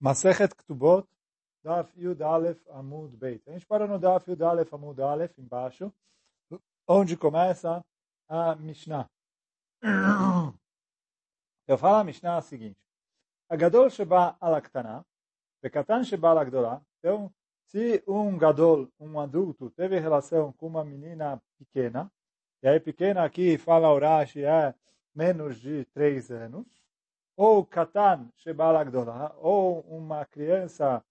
Masechet Ktubot, Daf Yud Aleph Amud Beit. A gente para no Daf Yud Aleph Amud Aleph, embaixo, onde começa a Mishnah. Eu falo a Mishnah a seguinte. Gadol Sheba Alaktana, Bekatan Sheba Alagdolá. Então, se um Gadol, um adulto, teve relação com uma menina pequena, e aí pequena aqui fala Urashi é menos de três anos, ou Katan Shebalagdolah, ou uma criança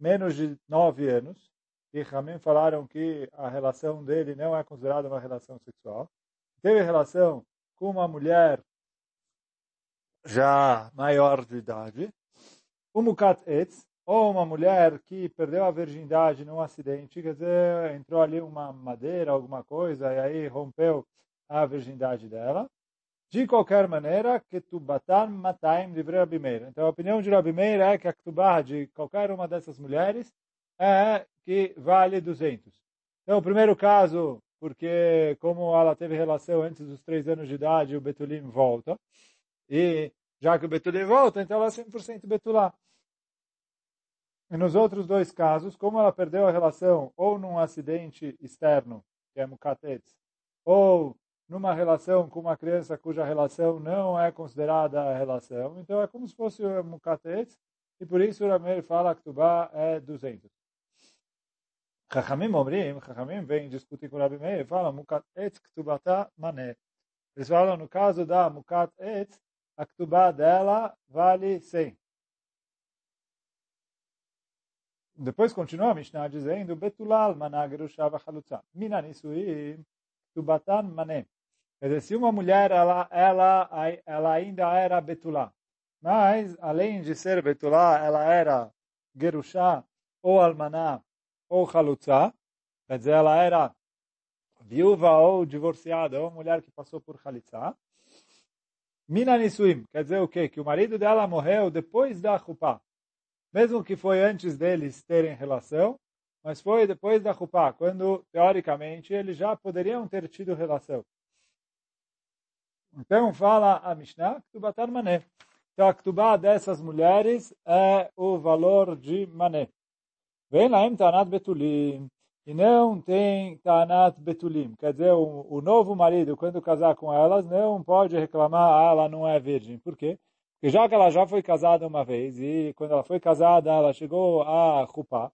menos de nove anos, e Ramim falaram que a relação dele não é considerada uma relação sexual, teve relação com uma mulher já maior de idade, o Mukat Etz, ou uma mulher que perdeu a virgindade num acidente, quer dizer, entrou ali uma madeira, alguma coisa, e aí rompeu a virgindade dela, de qualquer maneira, Ketubatan Mataim livre Rabi. Então, a opinião de Rabi é que a Ketubah de qualquer uma dessas mulheres é que vale 200. Então, o primeiro caso, porque como ela teve relação antes dos três anos de idade, o Betulim volta. E já que o Betulim volta, então ela é 100% Betulá. E nos outros dois casos, como ela perdeu a relação ou num acidente externo, que é Mukatetz, ou numa relação com uma criança cuja relação não é considerada relação. Então é como se fosse um mukatetz, e por isso o Rameir fala que Tubá é 200. Chachamim Omrim, Chachamim vem discutir com o Rabi Meir fala Mukat Etz Ktubata Mané. Eles falam, no caso da Mukat Etz, a Ktubá dela vale 100. Depois continua a Mishnah dizendo Betulal Managerushava Chalutza. Mina Nisuim Ktubatan Mané. Quer dizer, se uma mulher ela, ela, ela ainda era betulá, mas além de ser betulá, ela era gerushá, ou almaná, ou halutzá, quer dizer, ela era viúva ou divorciada, ou mulher que passou por halitzá. Mina nisuim, quer dizer o quê? Que o marido dela morreu depois da chupá. Mesmo que foi antes deles terem relação, mas foi depois da chupá, quando, teoricamente, eles já poderiam ter tido relação. Então fala a Mishnah, Ktubatar Mané. Então a Ktubá dessas mulheres é o valor de Mané. Vem lá em Tanat Betulim. E não tem Tanat Betulim. Quer dizer, o, o, novo marido, quando casar com elas, não pode reclamar, ah, ela não é virgem. Por quê? Porque já que ela já foi casada uma vez, e quando ela foi casada, ela chegou a Chupá,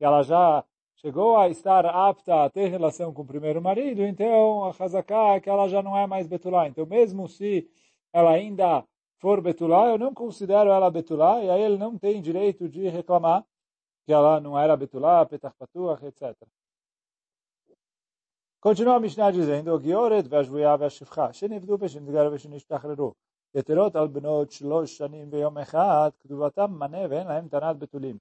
e ela já chegou a estar apta a ter relação com o primeiro marido, então a Hazaká é que ela já não é mais Betulá. Então, mesmo se ela ainda for Betulá, eu não considero ela Betulá, e aí ele não tem direito de reclamar que ela não era Betulá, Petach Patuach, etc. Continua a Mishnah dizendo, Gioret והשבויה והשפחה, שנפדו ושנסגר ושנשתחררו. יתרות על בנות שלוש שנים ויום אחד, כתובתם מנה ואין להם טענת בתולים.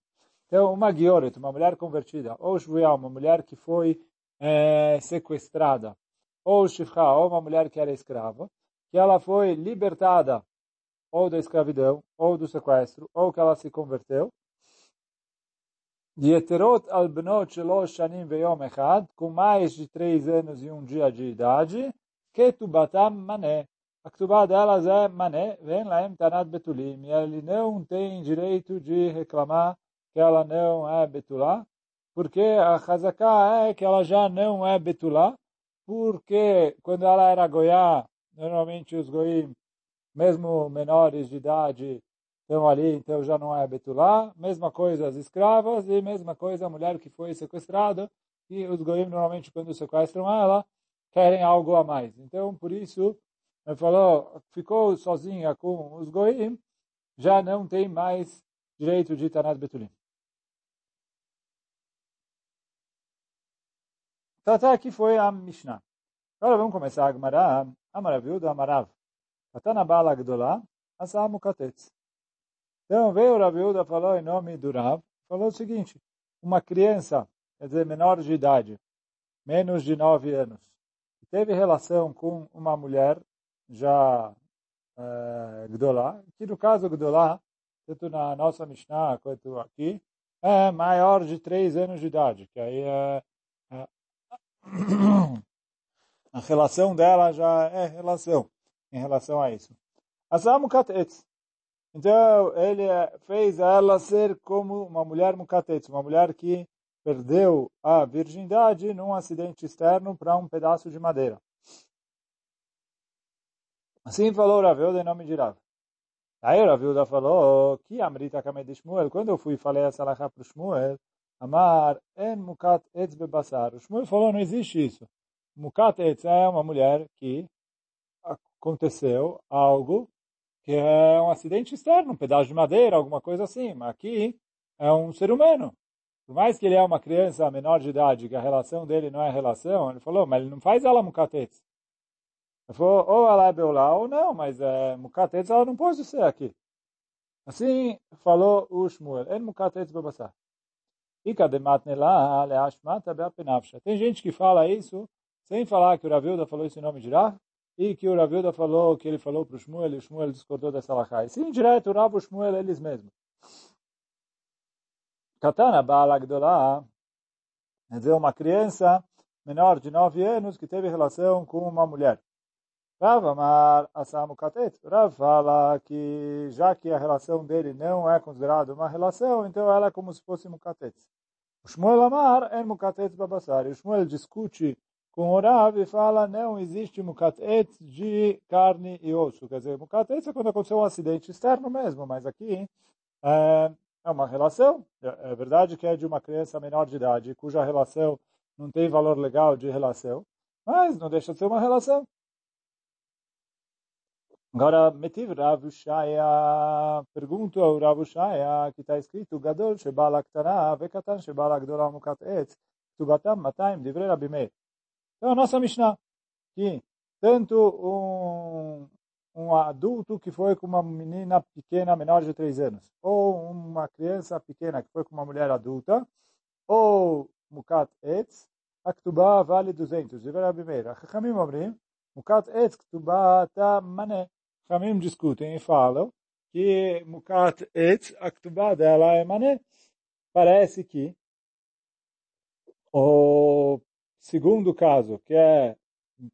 Então, uma guioret, uma mulher convertida, ou shvuya, uma mulher que foi é, sequestrada, ou shifra, ou uma mulher que era escrava, que ela foi libertada ou da escravidão, ou do sequestro, ou que ela se converteu, Dieterot al shanim veyom echad, com mais de três anos e um dia de idade, ketubatam mané. A ketubá delas é mané, vem laem tanat betulim, e ele não tem direito de reclamar que ela não é Betulá, porque a Hazaká é que ela já não é Betulá, porque quando ela era Goiá, normalmente os Goim, mesmo menores de idade, estão ali, então já não é Betulá. Mesma coisa as escravas e mesma coisa a mulher que foi sequestrada. E os Goim, normalmente, quando sequestram ela, querem algo a mais. Então, por isso, ele falou, ficou sozinha com os Goim, já não tem mais direito de Tanat Betulim. Então até aqui foi a Mishnah. Agora vamos começar a Gemara. Amaraviuda Amarav. Katana Bala Gdolah, Asa Mukatetz. Então veio o Raviuda falou em nome do Rav, falou o seguinte, uma criança, quer dizer, menor de idade, menos de nove anos, teve relação com uma mulher já é, Gdolah, que no caso Gdolah, tanto na nossa Mishnah quanto aqui, é maior de três anos de idade, que aí é a relação dela já é relação em relação a isso. Asamu katetz. Então, ele fez ela ser como uma mulher mukatetz, uma mulher que perdeu a virgindade num acidente externo para um pedaço de madeira. Assim falou Rav em nome de Rav. Aí o Rav falou que Amrita Kamed Shmuel, quando eu fui e falei essa alahá para o Shmuel, Amar en mukat etz. O Shmuel falou, não existe isso. Mukat etz é uma mulher que aconteceu algo que é um acidente externo, um pedaço de madeira, alguma coisa assim. Mas aqui é um ser humano. Por mais que ele é uma criança menor de idade, que a relação dele não é relação, ele falou, mas ele não faz ela mukatetz. Ele falou, ou ela é beulá ou não, mas é, ela não pode ser aqui. Assim falou o Shmuel, en mukatetz bebassar. Tem gente que fala isso sem falar que o Ravilda falou isso em nome de Rav e que o Ravilda falou que ele falou para o Shmuel e o Shmuel discordou dessa lachai. Sim, direto, o Rav e o Shmuel eles mesmos. Katana Balagdolá, dizer, uma criança menor de 9 anos que teve relação com uma mulher. Rav Amar Asamu Katet. Rav fala que já que a relação dele não é considerada uma relação, então ela é como se fosse Mukatet. O Shmuel Amar é Mukatet Babassar. O Shmuel discute com o Rav e fala não existe Mukatet de carne e osso. Quer dizer, Mukatet é quando aconteceu um acidente externo mesmo, mas aqui é, é uma relação. É, é verdade que é de uma criança menor de idade, cuja relação não tem valor legal de relação, mas não deixa de ser uma relação. Agora, Metiv Rav Shaya, pergunto ao Rav Shaya, que está escrito, Gadol Shebala Ktana, Vekatan Shebala Gdola Mukat Etz, Tubatam Mataim, Divrei Rabi Meir. Então, a nossa Mishnah, que tanto um, um adulto que foi com uma menina pequena, menor de 3 anos, ou uma criança pequena que foi com uma mulher adulta, ou Mukat Etz, a Ktubá vale 200, Divrei Rabi Meir. A Chachamim Omrim, Mukat Etz Ktubá ta mané. Ramim discutem e falam que Mukat Etz, a Ktubá dela é mané. Parece que o segundo caso, que é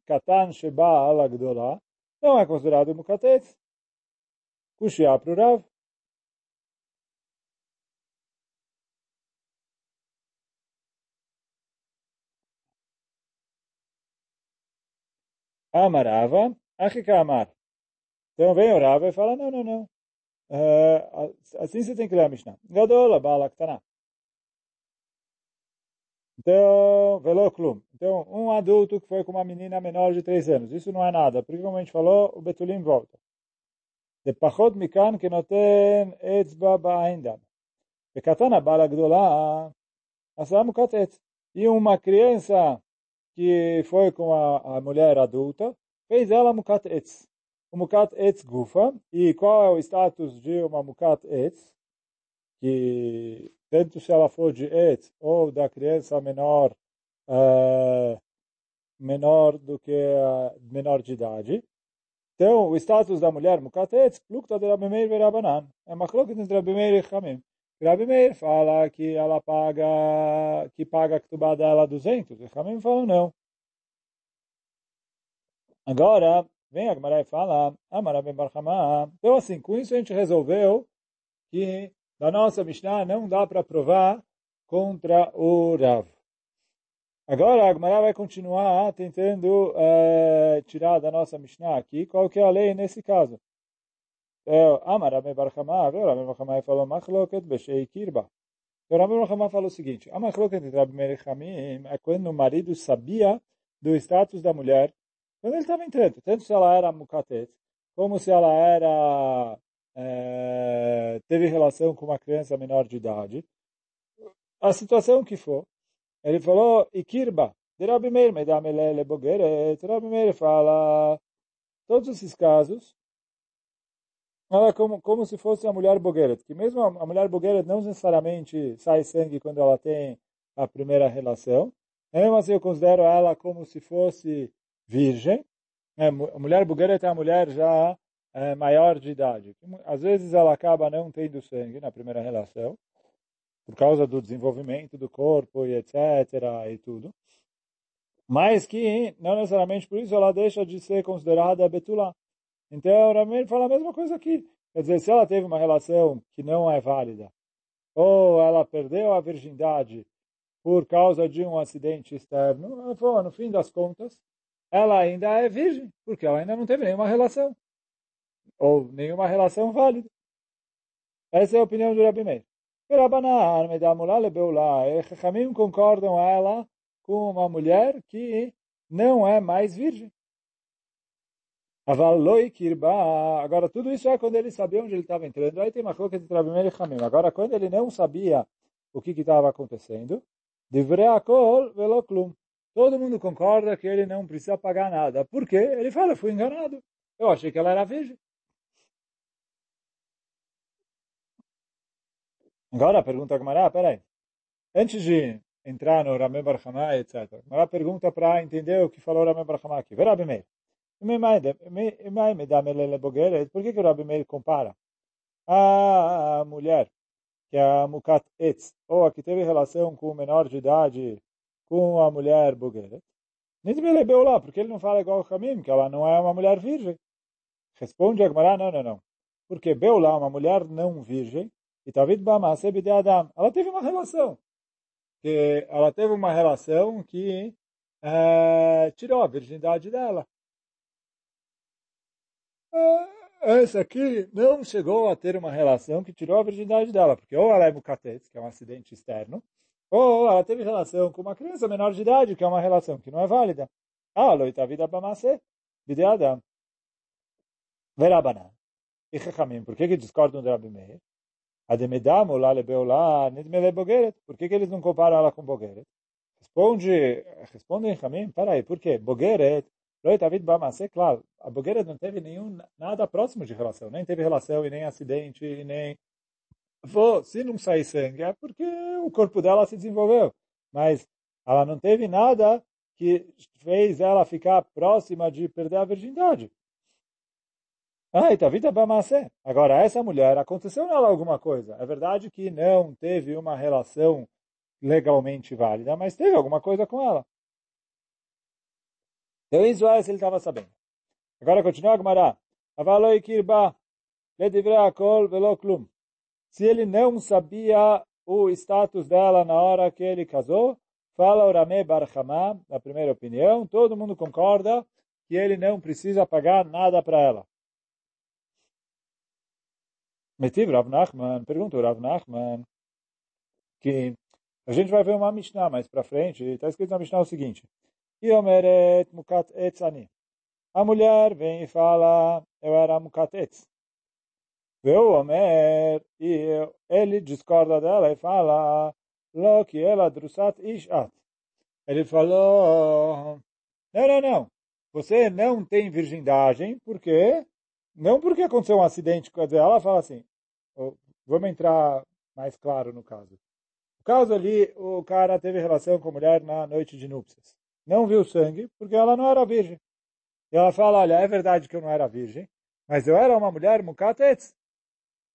Katan Sheba Alagdolá, não é considerado Mukat Etz. Kushia para o Rav. Amarava, Achika Amar. Então vem o e fala, não, não, não. Uh, assim você tem que ler a Mishnah. Gadola, Bala, Ktaná. Então, velo klum. Então, um adulto que foi com uma menina menor de 3 anos. Isso não é nada. Porque, como a gente falou, o Betulim volta. De pachot mikan que não tem etzba ba'indam. Bekatana bala gdola, asam katet. E uma criança que foi com a, a mulher adulta, fez ela mukat etz o mukat etz gufa. E qual é o status de uma mukat etz? Que tanto se ela for de etz ou da criança menor, uh, menor do que uh, menor de idade. Então, o status da mulher mukat etz, plukta de Rabi Meir e Rabanan. É uma coloca entre Rabi Meir e Chamim. Rabi Meir fala que ela paga, que paga a ktubá dela 200. E Chamim fala não. Agora, Vem a Gemara e fala, Amarabe Barhamá. Então, assim, com isso a gente resolveu que da nossa Mishnah não dá para provar contra o Rav. Agora a Gemara vai continuar tentando é, tirar da nossa Mishnah aqui qual que é a lei nesse caso. Então, Amarabe Barhamá, o Rabi Barhamá falou, Machloket Beshei Kirba. Então, o Rabi Barhamá falou o seguinte, a Machloket entre Meir é quando o marido sabia do status da mulher quando ele estava entrando, tanto se ela era mukatet, como se ela era é, teve relação com uma criança menor de idade, a situação que for, ele falou, Ikirba, de Rabi Meir, Medamelele Bogeret, Rabi Meir fala, todos esses casos, ela é como, como se fosse a mulher Bogeret, que mesmo a, mulher Bogeret não necessariamente sai sangue quando ela tem a primeira relação, mesmo assim eu considero ela como se fosse virgem, é, a mulher bugueret é a mulher já é, maior de idade. Às vezes ela acaba não tendo sangue na primeira relação, por causa do desenvolvimento do corpo e etc. e tudo. Mas que, não necessariamente por isso, ela deixa de ser considerada betulá. Então, o Rameir fala a mesma coisa aqui. Quer dizer, se ela teve uma relação que não é válida, ou ela perdeu a virgindade por causa de um acidente externo, no fim das contas, ela ainda é virgem, porque ela ainda não teve nenhuma relação, ou nenhuma relação válida. Essa é a opinião do Rabi Meir. Chachamim concordam ela com uma mulher que não é mais virgem. Agora, tudo isso é quando ele sabia onde ele estava entrando. Aí tem uma coisa de Rabi Meir e. Agora, quando ele não sabia o que estava acontecendo, Divreakol veloklum. Todo mundo concorda que ele não precisa pagar nada. Por quê? Ele fala, fui enganado. Eu achei que ela era virgem. Agora pergunta a Gamara, peraí. Antes de entrar no Ramé Barhamá, etc. Gamara pergunta para entender o que falou Ramé Barhamá aqui. Rabi Meir. Por que, que o Rabi Meir compara a mulher que é a Mukat Etz, ou a que teve relação com o menor de idade com a mulher Bogeret? Nidmele lá, porque ele não fala igual o Hamim, que ela não é uma mulher virgem. Responde a Gemara, não, não, não. Porque Beulá, uma mulher não virgem, e Tavid Bamase de Adam. Ela teve uma relação. Que ela teve uma relação que é, tirou a virgindade dela. Essa aqui não chegou a ter uma relação que tirou a virgindade dela, porque ou ela é mucates, que é um acidente externo, ou ela teve relação com uma criança menor de idade, que é uma relação que não é válida. Ah, loita vida bamase, bide Adam. Verabanan. E Chachamim, por que que discordam de Rabi Meir? Ademedam olá lebeolá nidmele bogeret. Por que, que eles não comparam ela com bogeret? Responde, respondem Ramim, peraí, por quê? Bogeret, Loi David Bamase, claro, a bogeret não teve nenhum, nada próximo de relação, nem teve relação e nem acidente, e nem... Se não sair sangue, é porque o corpo dela se desenvolveu, mas ela não teve nada que fez ela ficar próxima de perder a virgindade. Ah, então vida Bamase. Agora, essa mulher, aconteceu nela alguma coisa. É verdade que não teve uma relação legalmente válida, mas teve alguma coisa com ela. Então, isso é se ele estava sabendo. Agora, continua a. Avaloi kirba, akol velo Se ele não sabia o status dela na hora que ele casou, fala o Rame Barhamá, na primeira opinião, todo mundo concorda que ele não precisa pagar nada para ela. Metiv Rav Nachman, pergunta o Rav Nachman, que a gente vai ver uma Mishnah mais para frente, está escrito na Mishnah o seguinte, Yomeret Mukat Etzani. A mulher vem e fala, eu era Mukat Etz. Veu Omer, e ele discorda dela e fala, Lo que ela drusat ishat. Ele falou, não, não, não, você não tem virgindade, por quê? Não porque aconteceu um acidente, quer dizer, ela fala assim, Vamos entrar mais claro no caso. O caso ali, o cara teve relação com a mulher na noite de núpcias. Não viu sangue, porque ela não era virgem. E ela fala, olha, é verdade que eu não era virgem, mas eu era uma mulher mukatetz.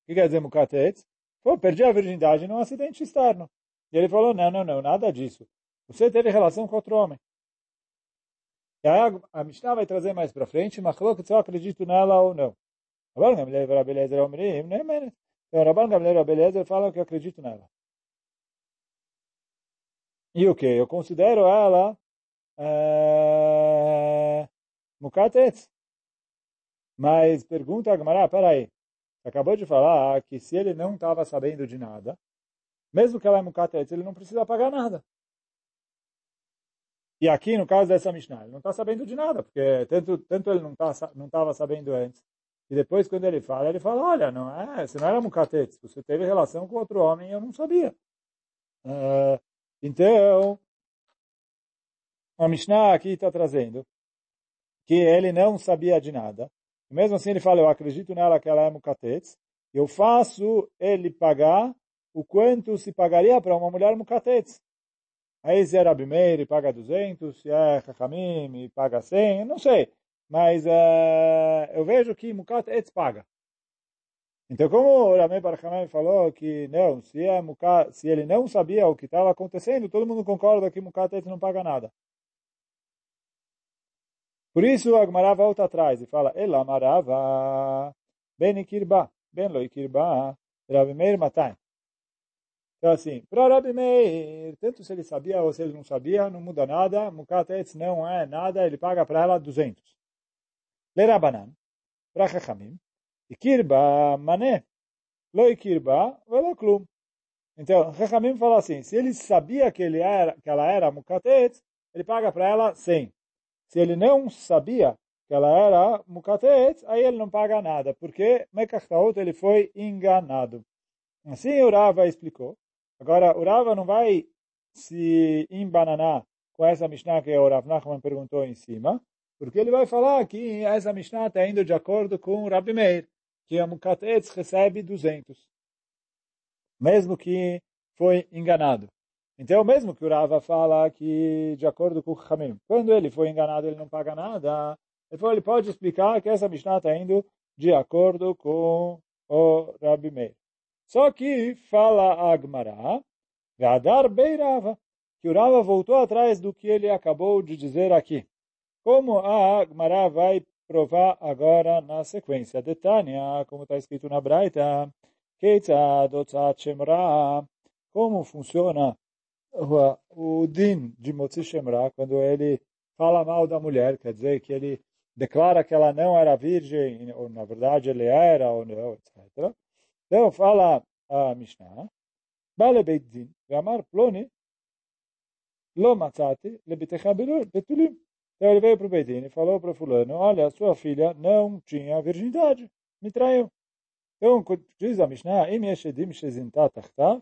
O que quer dizer mukatetz? Pô, perdi a virgindade num acidente externo. E ele falou, não, não, não, nada disso. Você teve relação com outro homem. E aí a, a Mishnah vai trazer mais para frente, que se eu acredito nela ou não. Agora, a mulher vai beleza, então, Rabban Gamliel e Abeliezer falam que eu acredito nela. E o que? Eu considero ela é, Mukatetz. Mas pergunta a Gamara, peraí, acabou de falar que se ele não estava sabendo de nada, mesmo que ela é Mukatetz, ele não precisa pagar nada. E aqui, no caso dessa Mishnah, ele não está sabendo de nada, porque tanto, tanto ele não estava tá, não sabendo antes, e depois, quando ele fala, ele fala, olha, não é, você não era mucatetes, você teve relação com outro homem e eu não sabia. Uh, então, a Mishnah aqui está trazendo que ele não sabia de nada. E mesmo assim ele fala, eu acredito nela que ela é mucatetes, eu faço ele pagar o quanto se pagaria para uma mulher mucatetes. Aí se é Rabimeir, paga 200, se é Chachamim, paga 100, não sei. Mas uh, eu vejo que Mukat Etz paga. Então, como o Ramei Barachamay falou que não, se, é Mukat, se ele não sabia o que estava acontecendo, todo mundo concorda que Mukat Etz não paga nada. Por isso, a Gemara volta atrás e fala, Ela marava benikirba. ben lo ikirba, Rabi Meir matai. Então assim, para Rabi Meir, tanto se ele sabia ou se ele não sabia, não muda nada, Mukat Etz não é nada, ele paga para ela 200. Le Rabanan, para Chachamim, ikirba mané, lo ikirba, velo klum. Então, Chachamim fala assim, se ele sabia que, ele era, que ela era Mukat Etz, ele paga para ela 100. Se ele não sabia que ela era mukatet, aí ele não paga nada, porque Mekachtaot ele foi enganado. Assim o Rava explicou. Agora, o Rava não vai se embananar com essa Mishnah que o Rav Nachman perguntou em cima, porque ele vai falar que essa Mishnah está indo de acordo com o Rabi Meir, que a Mukatet recebe 200, mesmo que foi enganado. Então, mesmo que o Rava fala que, de acordo com o Hamim, quando ele foi enganado, ele não paga nada, ele pode explicar que essa Mishnah está indo de acordo com o Rabi Meir. Só que fala Agmará, Gadar Beirava, que o Rava voltou atrás do que ele acabou de dizer aqui. Como a Agmará vai provar agora na sequência de Tânia, como está escrito na Braita, como funciona o din de Motzi Shemra, quando ele fala mal da mulher, quer dizer que ele declara que ela não era virgem, ou na verdade ele era, ou não, etc. Então fala a Mishnah, Bale Beit Din, Gamar Ploni, Lo Matzati, Lebitecha Betulim. Então ele veio para o Beit Din e falou para fulano, olha, sua filha não tinha virgindade, me traiu. Então diz a Mishnah, Im Yeshedim Shezinta Tachtav,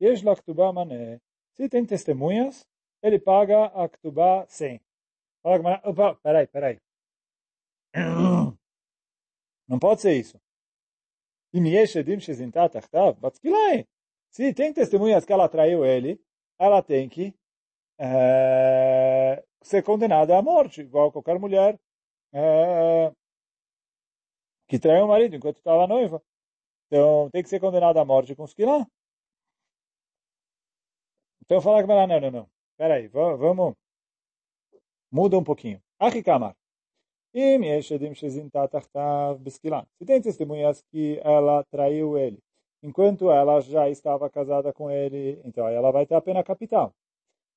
Yesh Laktubah Mané. Se tem testemunhas, ele paga a Ktubá 100. Opa, peraí, peraí. Não pode ser isso. Se tem testemunhas que ela traiu ele, ela tem que é, ser condenada à morte, igual qualquer mulher é, que traiu o marido enquanto estava noiva. Então, tem que ser condenada à morte com os que lá. Então fala que não, não, não. Peraí, vamos. Muda um pouquinho. Achikamar. Se tem testemunhas que ela traiu ele, enquanto ela já estava casada com ele, então aí ela vai ter a pena capital.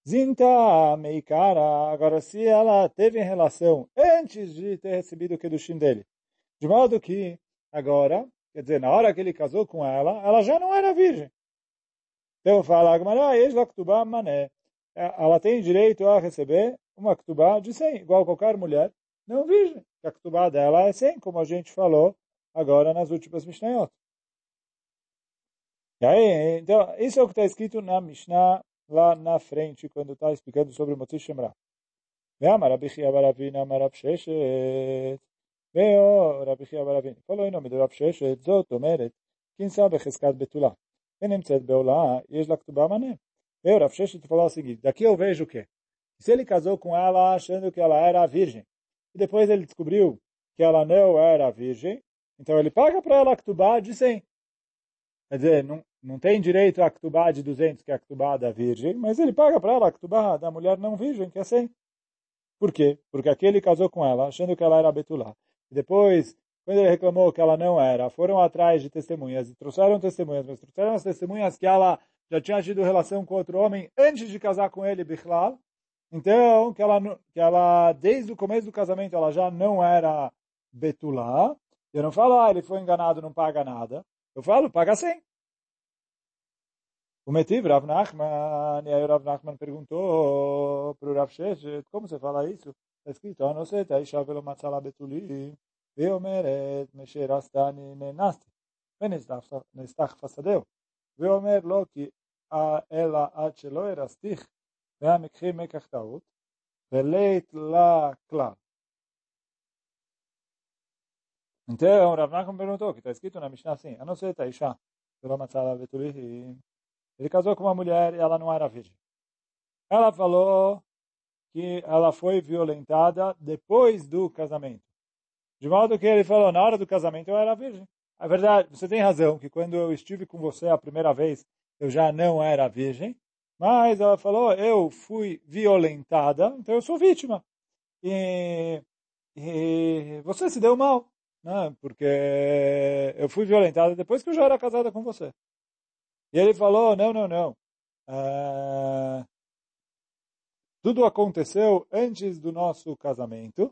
Zinta meikara, agora se ela teve relação antes de ter recebido o kedushin dele, de modo que agora, quer dizer, na hora que ele casou com ela, ela já não era virgem. Então fala, Agmará, Ejlaktubá Mané. É, ela tem direito a receber uma Ktubá de 100, igual qualquer mulher não virgem. A Ktubá dela é 100, como a gente falou agora nas últimas Mishnayot. E aí, então, isso é o que está escrito na Mishnah lá na frente, quando está explicando sobre o Motish Shemra. Oh, falou em nome do Rav Sheshet, Zot, quem sabe Cheskat Betulá. Benemtzed Beolá, Yeslaktuba Mané. Eu, Rav Sheshit, falou o seguinte, daqui eu vejo o quê? Se ele casou com ela achando que ela era virgem, e depois ele descobriu que ela não era virgem, então ele paga para ela a Ktubá de 100. Quer dizer, não, não tem direito a Ktubá de 200, que é a Ktubá da virgem, mas ele paga para ela a Ktubá da mulher não virgem, que é 100. Por quê? Porque aquele casou com ela, achando que ela era Betulá. E depois quando ele reclamou que ela não era, foram atrás de testemunhas e trouxeram testemunhas, mas trouxeram as testemunhas que ela já tinha tido relação com outro homem antes de casar com ele, Bichlal. Então, que ela, que ela, desde o começo do casamento, ela já não era Betulá. Eu não falo, ah, ele foi enganado, não paga nada. Eu falo, paga sim. O Metiv, Rav Nachman, e aí o Rav Nachman perguntou para o Rav Sheshet, como você fala isso? Está escrito, a não ser, tá, Isha velo matzala betuli, ואומרת, משאר עשתני נאנסתי, ונסתח פסדהו. ואומר לו, כי אלא עד שלא הרסתיך והמקחי מקח טעות, ולית לה כלל. Então, Rav Nachman perguntou, que está escrito na Mishnah assim, a não ser Taisha, pela Matzala Betulihi, ele casou com uma mulher e ela não era virgem. Ela falou que ela foi violentada depois do casamento. De modo que ele falou, na hora do casamento eu era virgem. A verdade, você tem razão, que quando eu estive com você a primeira vez, eu já não era virgem. Mas ela falou, eu fui violentada, então eu sou vítima. E, e você se deu mal. né? porque eu fui violentada depois que eu já era casada com você. E ele falou, não, não, não. Uh, tudo aconteceu antes do nosso casamento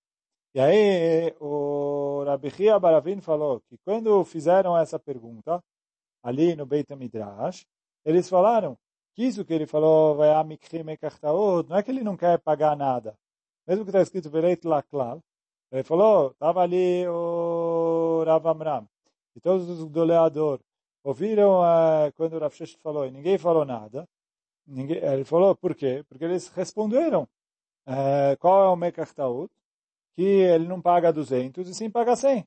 E aí o Rabi Chia Baravin falou que quando fizeram essa pergunta, ali no Beit HaMidrash, eles falaram que isso que ele falou, vai não é que ele não quer pagar nada. Mesmo que está escrito Bereit Laklal, ele falou, estava ali o Rav Amram, e todos os doleador ouviram uh, quando o Rav Shesh falou, e ninguém falou nada. Ninguém, ele falou, por quê? Porque eles responderam, uh, qual é o Mekach? Que ele não paga 200 e sim paga 100.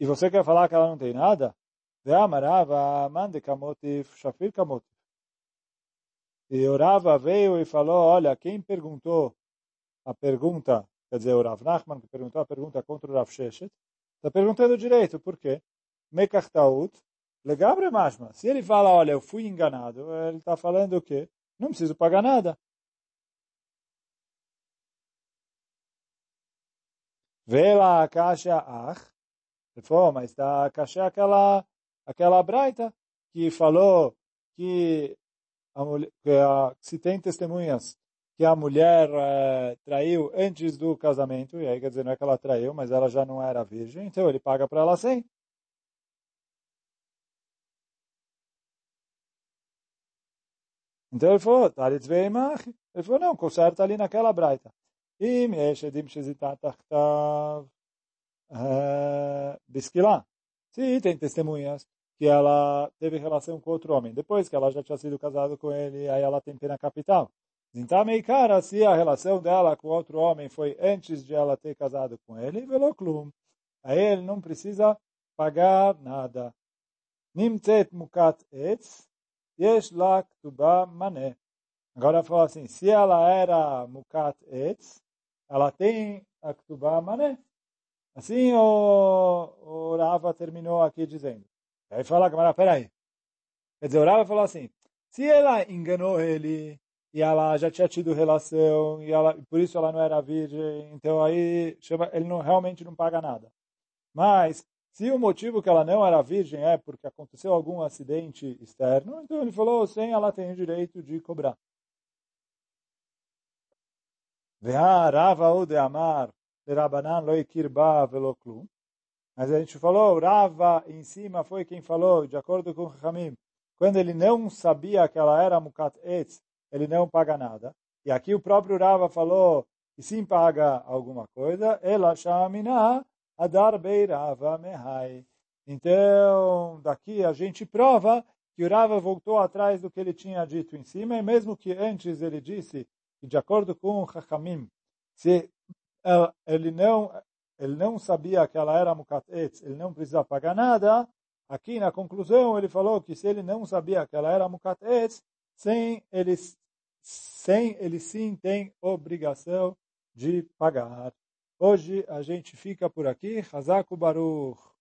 E você quer falar que ela não tem nada? Ve'amarava mande kamotif shafir kamotif. E Orava veio e falou, olha, quem perguntou a pergunta, quer dizer, o Rav Nachman, que perguntou a pergunta contra o Rav Sheshet, está perguntando direito, por quê? Mekach taut, legabre mashma. Se ele fala, olha, eu fui enganado, ele está falando o quê? Não preciso pagar nada. Vela caixa ach, falou, mas está a caixa aquela, aquela braita que falou que, a que a, se tem testemunhas que a mulher é, traiu antes do casamento, e aí quer dizer, não é que ela traiu, mas ela já não era virgem, então ele paga para ela sim. Então ele falou, ele falou, não, conserta ali naquela braita. E Bisquilá. Se tem testemunhas que ela teve relação com outro homem, depois que ela já tinha sido casada com ele, aí ela tem pena capital. Então, meio cara, se a relação dela com outro homem foi antes de ela ter casado com ele, veloclum. Aí ele não precisa pagar nada. Nimtet mukat etz, yesh la ktuba mané. Agora fala assim, se ela era mukat etz, ela tem a ktuba mané. Assim o, o Rava terminou aqui dizendo. Aí fala, camarada, peraí. Quer dizer, o Rava falou assim, se ela enganou ele e ela já tinha tido relação e ela, por isso ela não era virgem, então aí chama, ele não, realmente não paga nada. Mas se o motivo que ela não era virgem é porque aconteceu algum acidente externo, então ele falou, sim, ela tem o direito de cobrar. Rava ou de amar Rabanan lo ikirba veloklu. Mas a gente falou, Rava em cima foi quem falou, de acordo com Hamim, quando ele não sabia que ela era mukat etz, ele não paga nada. E aqui o próprio Rava falou que sim paga alguma coisa, ela shamina adar beirava mehai. Então, daqui a gente prova que o Rava voltou atrás do que ele tinha dito em cima, e mesmo que antes ele disse que, de acordo com Chachamim, se ele não, ele não sabia que ela era mukatetz, ele não precisava pagar nada. Aqui na conclusão ele falou que se ele não sabia que ela era mukatetz, sem ele, sem ele sim tem obrigação de pagar. Hoje a gente fica por aqui. Hazaku Baruch.